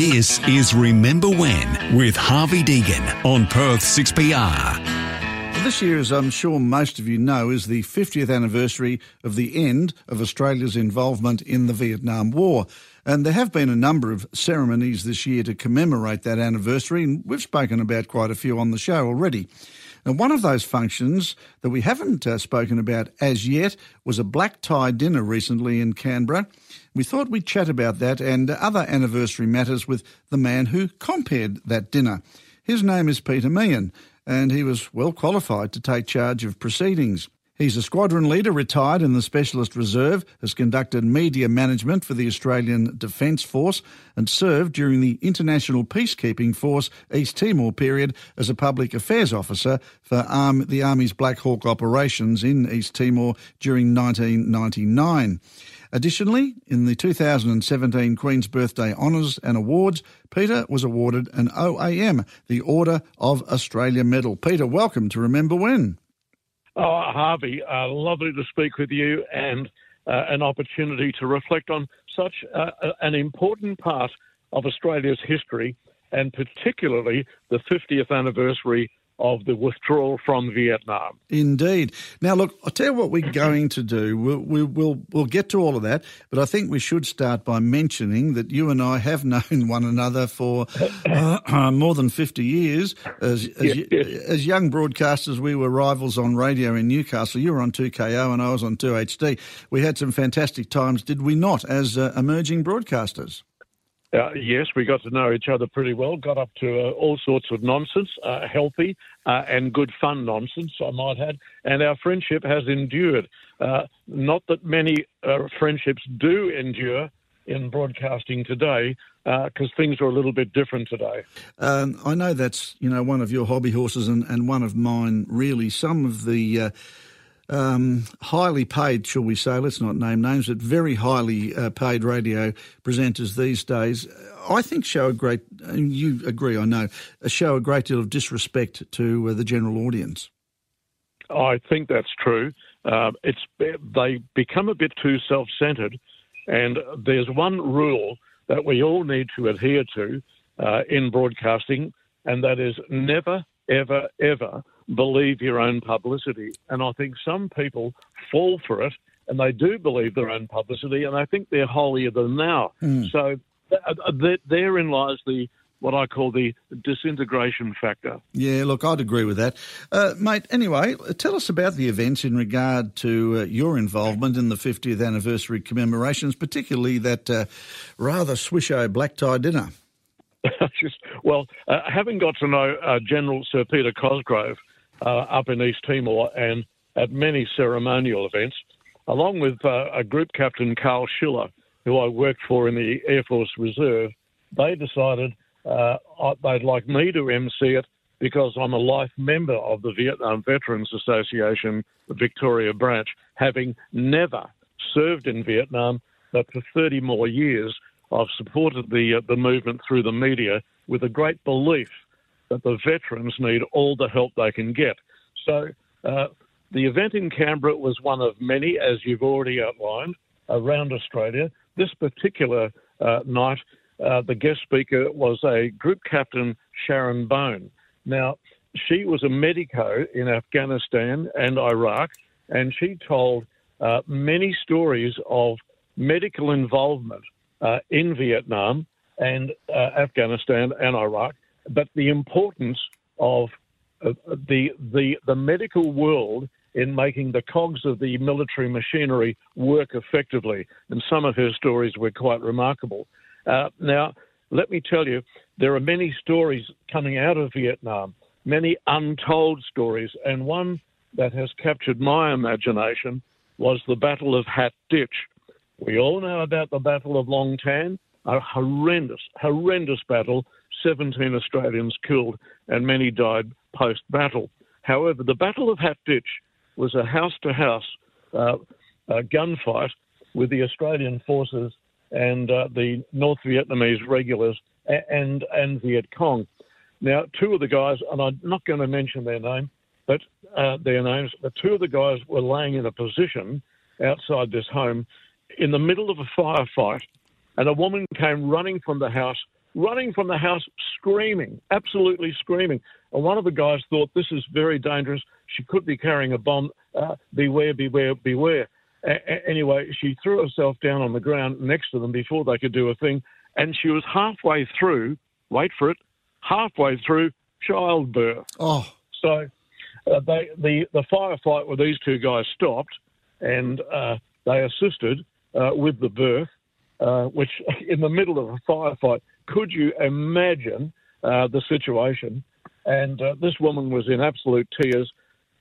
This is Remember When with Harvey Deegan on Perth 6PR. This year, as I'm sure most of you know, is the 50th anniversary of the end of Australia's involvement in the Vietnam War. And there have been a number of ceremonies this year to commemorate that anniversary, and we've spoken about quite a few on the show already. And one of those functions that we haven't uh, spoken about as yet was a black tie dinner recently in Canberra. We thought we'd chat about that and other anniversary matters with the man who compered that dinner. His name is Peter Meehan, and he was well qualified to take charge of proceedings. He's a squadron leader, retired in the Specialist Reserve, has conducted media management for the Australian Defence Force, and served during the International Peacekeeping Force East Timor period as a public affairs officer for Arm- the Army's Black Hawk operations in East Timor during 1999. Additionally, in the 2017 Queen's Birthday Honours and Awards, Peter was awarded an OAM, the Order of Australia Medal. Peter, welcome to Remember When. Oh, Harvey, uh, lovely to speak with you and uh, an opportunity to reflect on such uh, an important part of Australia's history and particularly the 50th anniversary of the withdrawal from Vietnam. Indeed. Now, look, I'll tell you what we're going to do. We'll, we'll, we'll, we'll, get to all of that, but I think we should start by mentioning that you and I have known one another for uh, more than 50 years. As, as, yes, yes. as, young broadcasters, we were rivals on radio in Newcastle. You were on 2KO and I was on 2HD. We had some fantastic times, did we not, as uh, emerging broadcasters? Uh, yes, we got to know each other pretty well, got up to uh, all sorts of nonsense, uh, healthy uh, and good fun nonsense, I might add, and our friendship has endured. Uh, not that many uh, friendships do endure in broadcasting today, because things are a little bit different today. Um, I know that's you know one of your hobby horses and, and one of mine. Really, some of the um, highly paid, shall we say, let's not name names, but very highly uh, paid radio presenters these days, I think show a great, you agree, I know, show a great deal of disrespect to uh, the general audience. I think that's true. Uh, it's they become a bit too self-centred, and there's one rule that we all need to adhere to uh, in broadcasting, and that is never, ever, ever believe your own publicity. And I think some people fall for it and they do believe their own publicity and they think they're holier than thou. Mm. So th- therein lies the what I call the disintegration factor. Yeah, look, I'd agree with that. Uh, mate, anyway, tell us about the events in regard to uh, your involvement in the 50th anniversary commemorations, particularly that uh, rather swisho black tie dinner. Well, uh, having got to know uh, General Sir Peter Cosgrove, uh, up in East Timor and at many ceremonial events, along with uh, a group captain, Carl Schiller, who I worked for in the Air Force Reserve. They decided uh, they'd like me to MC it because I'm a life member of the Vietnam Veterans Association Victoria branch, having never served in Vietnam, but for 30 more years, I've supported the uh, the movement through the media with a great belief that the veterans need all the help they can get. So uh, the event in Canberra was one of many, as you've already outlined, around Australia. This particular uh, night, uh, the guest speaker was a group captain, Sharon Bown. Now, she was a medico in Afghanistan and Iraq, and she told uh, many stories of medical involvement uh, in Vietnam and uh, Afghanistan and Iraq but the importance of uh, the, the, the medical world in making the cogs of the military machinery work effectively. And some of her stories were quite remarkable. Uh, now, let me tell you, there are many stories coming out of Vietnam, many untold stories, and one that has captured my imagination was the Battle of Hat Dich. We all know about the Battle of Long Tan, a horrendous, horrendous battle 17 Australians killed and many died post battle. However, the Battle of Hat Dich was a house to house gunfight with the Australian forces and uh, the North Vietnamese regulars and, and Viet Cong. Now, two of the guys, and I'm not going to mention their name, but uh, their names, but two of the guys were laying in a position outside this home in the middle of a firefight, and a woman came running from the house running from the house, screaming, absolutely screaming. And one of the guys thought, this is very dangerous. She could be carrying a bomb. Uh, beware, beware, beware. A- anyway, she threw herself down on the ground next to them before they could do a thing. And she was halfway through, wait for it, halfway through childbirth. Oh. So uh, they, the, the firefight with these two guys stopped and uh, they assisted uh, with the birth, uh, which in the middle of a firefight, could you imagine uh, the situation? And uh, this woman was in absolute tears.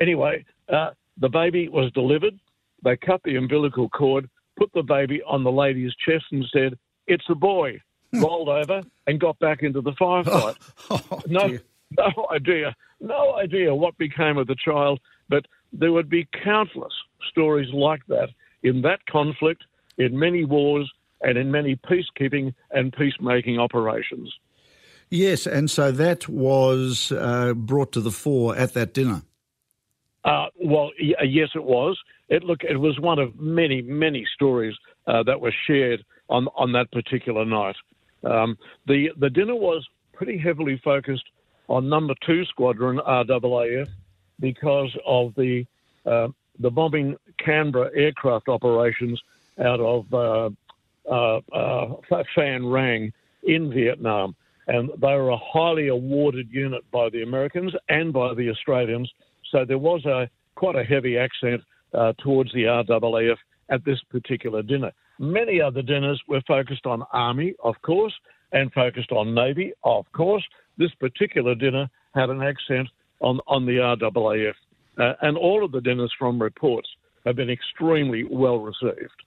Anyway, the baby was delivered. They cut the umbilical cord, put the baby on the lady's chest, and said, It's a boy. Rolled over and got back into the firefight. Oh, oh, no, no idea, no idea what became of the child, but there would be countless stories like that in that conflict, in many wars, and in many peacekeeping and peacemaking operations. Yes, and so that was uh, brought to the fore at that dinner. Uh, well, y- yes, it was. It look, it was one of many, many stories uh, that were shared on on that particular night. Um, the the dinner was pretty heavily focused on Number Two Squadron RAAF because of the uh, the bombing Canberra aircraft operations out of uh, uh, uh, Phan Rang in Vietnam. And they were a highly awarded unit by the Americans and by the Australians. So there was a quite a heavy accent uh, towards the RAAF at this particular dinner. Many other dinners were focused on Army, of course, and focused on Navy, of course. This particular dinner had an accent on, on the RAAF. Uh, and all of the dinners from reports have been extremely well received.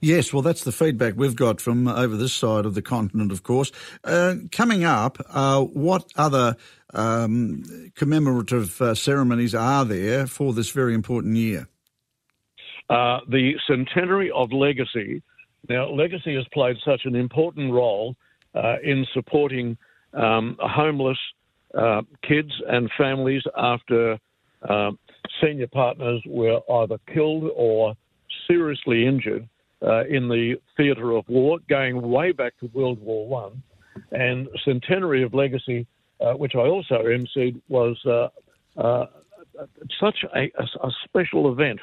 Yes, well, that's the feedback we've got from over this side of the continent, of course. Uh, coming up, uh, what other um, commemorative uh, ceremonies are there for this very important year? Uh, the centenary of legacy. Now, legacy has played such an important role uh, in supporting um, homeless uh, kids and families after senior partners were either killed or seriously injured uh, in the theatre of war, going way back to World War One, and Centenary of Legacy, uh, which I also emceed, was uh, uh such a, a, special event,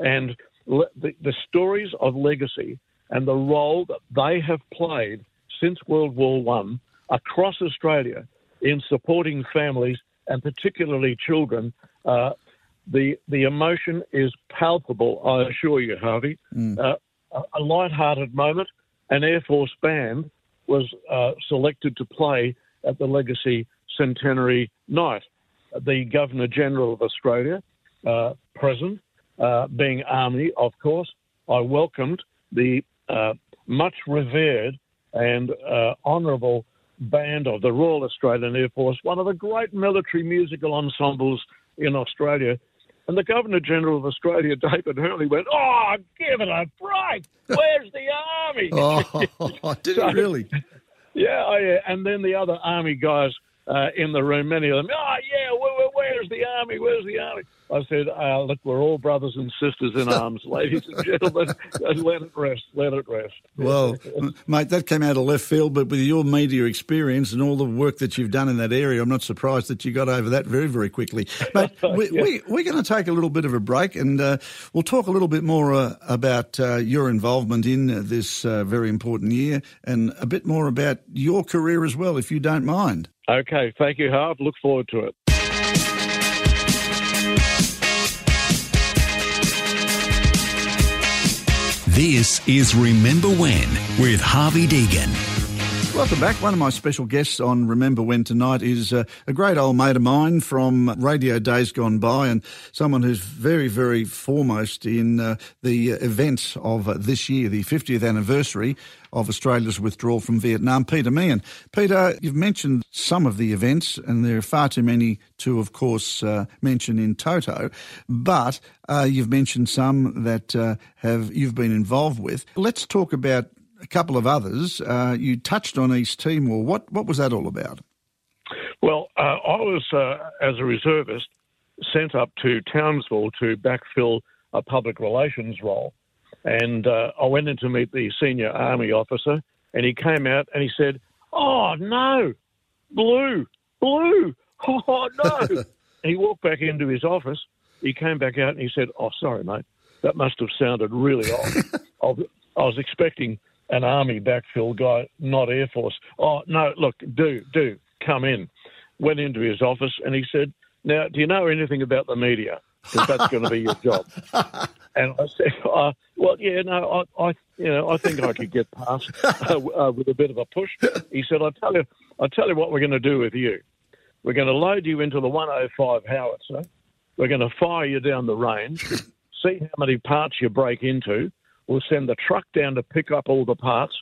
and le- the, the stories of legacy and the role that they have played since World War One across Australia in supporting families and particularly children uh, the the emotion is palpable. I assure you, Harvey. Mm. Uh, a, light-hearted moment. An Air Force band was uh, selected to play at the Legacy Centenary night. The Governor General of Australia, uh, present, uh, being Army, of course, I welcomed the uh, much revered and uh, honourable band of the Royal Australian Air Force, one of the great military musical ensembles in Australia, and the Governor General of Australia, David Hurley, went, Oh, give it a break. Where's the army? oh, did so, really? Yeah, oh, yeah. And then the other army guys uh, in the room, many of them, Oh, yeah, where, where's the army? Where's the army? I said, uh, look, we're all brothers and sisters in arms, ladies and gentlemen. let it rest. Let it rest. Well, mate, that came out of left field, but with your media experience and all the work that you've done in that area, I'm not surprised that you got over that very, very quickly. But we, yeah. we, we're going to take a little bit of a break and uh, we'll talk a little bit more uh, about uh, your involvement in this uh, very important year and a bit more about your career as well, if you don't mind. Okay. Thank you, Harv. Look forward to it. This is Remember When with Harvey Deegan. Welcome back. One of my special guests on Remember When tonight is uh, a great old mate of mine from radio days gone by and someone who's very, very foremost in uh, the events of uh, this year, the 50th anniversary of Australia's withdrawal from Vietnam, Peter Meehan. Peter, you've mentioned some of the events, and there are far too many to, of course, uh, mention in toto, but uh, you've mentioned some that uh, have you've been involved with. Let's talk about couple of others. Uh, you touched on East Timor. What what was that all about? Well, uh, I was uh, as a reservist sent up to Townsville to backfill a public relations role, and uh, I went in to meet the senior army officer, and he came out and he said, "Oh, Oh, no. Blue. Blue. Oh, no. he walked back into his office. He came back out and he said, Oh, sorry, mate. That must have sounded really odd. I was expecting an army backfill guy, not Air Force. Oh, no, look, do, do, come in. Went into his office and he said, Now, do you know anything about the media? Because that's going to be your job. And I said, uh, "Well, yeah, no, I, I, you know, I think I could get past uh, uh, with a bit of a push." He said, "I tell you, I tell you what we're going to do with you. We're going to load you into the 105 howitzer. We're going to fire you down the range, see how many parts you break into. We'll send the truck down to pick up all the parts,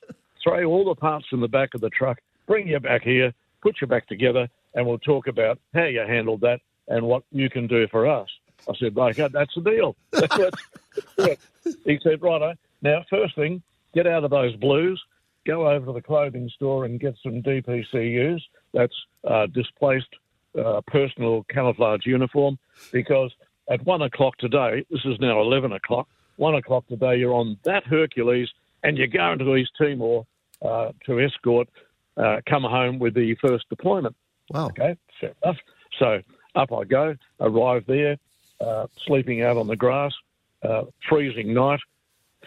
throw all the parts in the back of the truck, bring you back here, put you back together, and we'll talk about how you handled that and what you can do for us." I said, okay, that's the deal. he said, righto. Now, first thing, get out of those blues, go over to the clothing store and get some DPCUs. That's uh, displaced uh, personal camouflage uniform because at one o'clock today, this is now 11 o'clock, one o'clock today, you're on that Hercules and you're going to East Timor uh, to escort, uh, come home with the first deployment. Wow. Okay, fair enough. So up I go, arrive there, uh, sleeping out on the grass, uh, freezing night.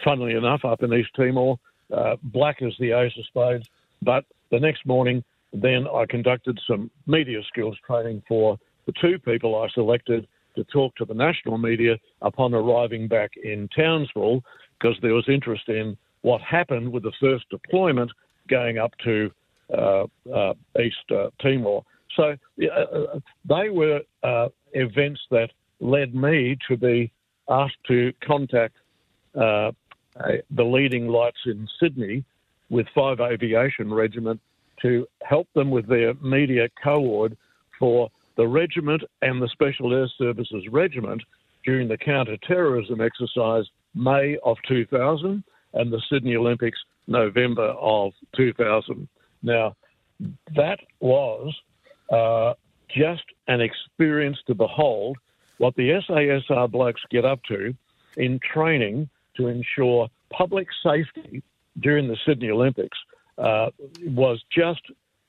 Funnily enough, up in East Timor, uh, black as the ace of spades. But the next morning, then I conducted some media skills training for the two people I selected to talk to the national media upon arriving back in Townsville, because there was interest in what happened with the first deployment going up to uh, uh, East uh, Timor. So they were events that led me to be asked to contact uh, the leading lights in Sydney with 5 Aviation Regiment to help them with their media co-ord for the regiment and the Special Air Services Regiment during the counter-terrorism exercise May of 2000 and the Sydney Olympics November of 2000. Now, that was uh, just an experience to behold what the SASR blokes get up to in training to ensure public safety during the Sydney Olympics uh, was just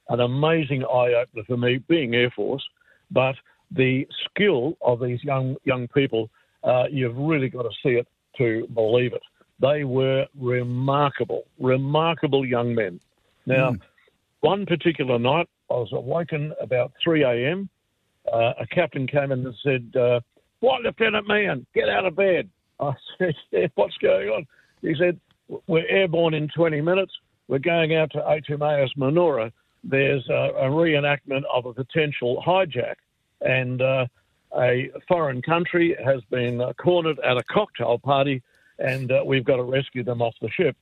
an amazing eye opener for me, being Air Force. But the skill of these young young people, uh, you've really got to see it to believe it. They were remarkable, remarkable young men. Now, mm. one particular night, I was awoken about 3 a.m uh, a captain came in and said, uh, What, Lieutenant Meehan? Get out of bed. I said, yeah, What's going on? He said, We're airborne in 20 minutes. We're going out to HMAS Manoora. There's a, a reenactment of a potential hijack. And uh, a foreign country has been uh, cornered at a cocktail party, and uh, we've got to rescue them off the ship.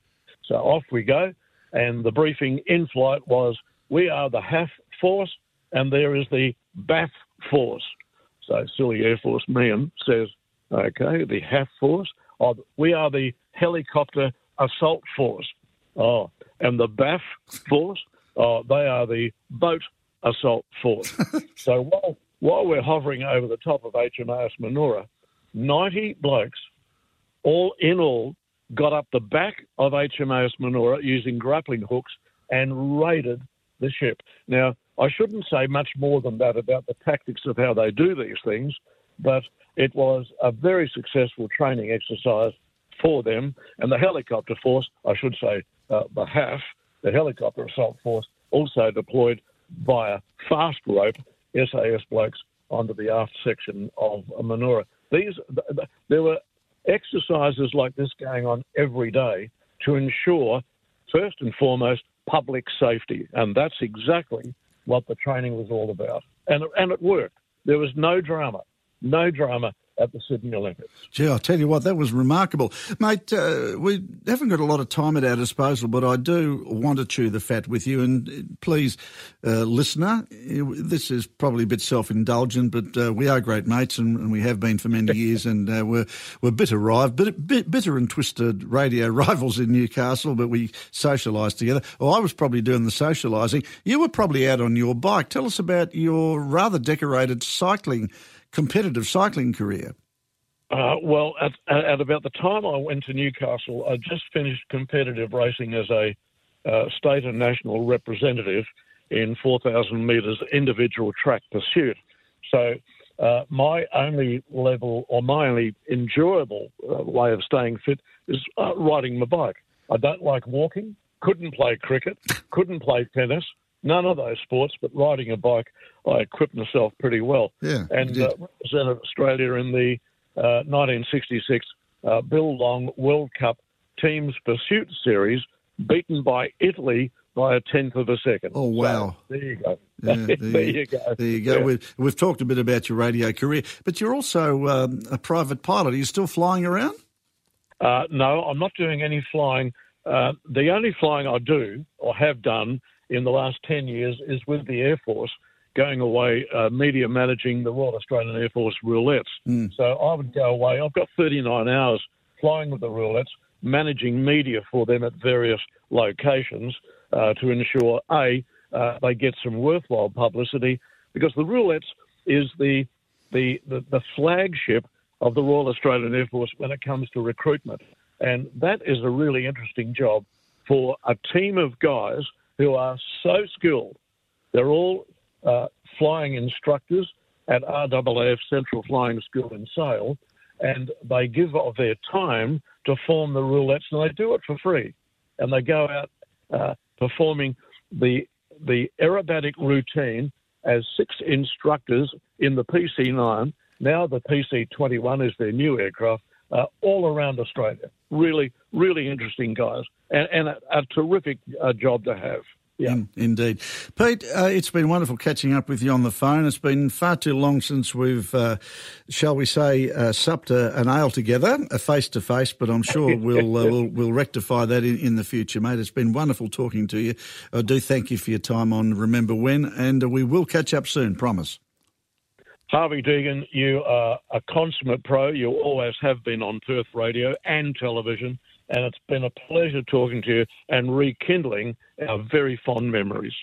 So off we go. And the briefing in flight was we are the HAF force, and there is the BAF force. So silly Air Force man says, okay, the HAF force. We are the helicopter assault force. Oh, and the BAF force. Oh, they are the boat assault force. so while while we're hovering over the top of HMAS Manoora, 90 blokes, all in all, got up the back of HMAS Manoora using grappling hooks and raided the ship. Now, I shouldn't say much more than that about the tactics of how they do these things, but it was a very successful training exercise for them. And the helicopter force, I should say, uh, the HAF, the helicopter assault force, also deployed via fast rope SAS blokes onto the aft section of a Manoora. These, there were exercises like this going on every day to ensure, first and foremost, public safety. And that's exactly what the training was all about. And, and it worked. There was no drama, no drama at the Sydney Olympics. Gee, I'll tell you what, that was remarkable. Mate, uh, we haven't got a lot of time at our disposal, but I do want to chew the fat with you. And uh, please, uh, listener, this is probably a bit self indulgent, but uh, we are great mates and, and, we have been for many years. And uh, we're, we're bitter, bit, bitter and twisted radio rivals in Newcastle, but we socialised together. Well, I was probably doing the socialising. You were probably out on your bike. Tell us about your rather decorated cycling competitive cycling career? Uh, well, at, at, about the time I went to Newcastle, I just finished competitive racing as a uh, state and national representative in 4,000 metres individual track pursuit. So uh, my only level or my only enjoyable uh, way of staying fit is uh, riding my bike. I don't like walking, couldn't play cricket, couldn't play tennis, none of those sports, but riding a bike, I equipped myself pretty well. Yeah, and uh, represented Australia in the 1966 uh, Bill Long World Cup Teams Pursuit Series, beaten by Italy by a tenth of a second. Oh wow! So, there you go. Yeah, there, there, you go. There you go. Yeah. We've, we've, talked a bit about your radio career, but you're also um, a private pilot. Are you still flying around? Uh, no, I'm not doing any flying. Uh, the only flying I do or have done in the last 10 years is with the Air Force, going away uh, media managing the Royal Australian Air Force roulettes. Mm. So I would go away. I've got 39 hours flying with the roulettes, managing media for them at various locations uh, to ensure a uh, they get some worthwhile publicity because the roulettes is the, the the, the flagship of the Royal Australian Air Force when it comes to recruitment, and that is a really interesting job for a team of guys who are so skilled. They're all uh, flying instructors at RAAF Central Flying School in Sale, and they give of their time to form the roulettes, and they do it for free. And they go out uh, performing the the aerobatic routine as six instructors in the PC9. Now the PC21 is their new aircraft. Uh, all around Australia. Really, really interesting guys, and, and a, a terrific uh, job to have. Yeah. In, indeed. Pete, uh, it's been wonderful catching up with you on the phone. It's been far too long since we've, uh, shall we say, uh, supped a, an ale together, a face to face, but I'm sure we'll, uh, we'll, we'll rectify that in, in, the future, mate. It's been wonderful talking to you. I do thank you for your time on Remember When, and we will catch up soon, promise. Harvey Deegan, you are a consummate pro. You always have been on Perth radio and television and it's been a pleasure talking to you and rekindling our very fond memories.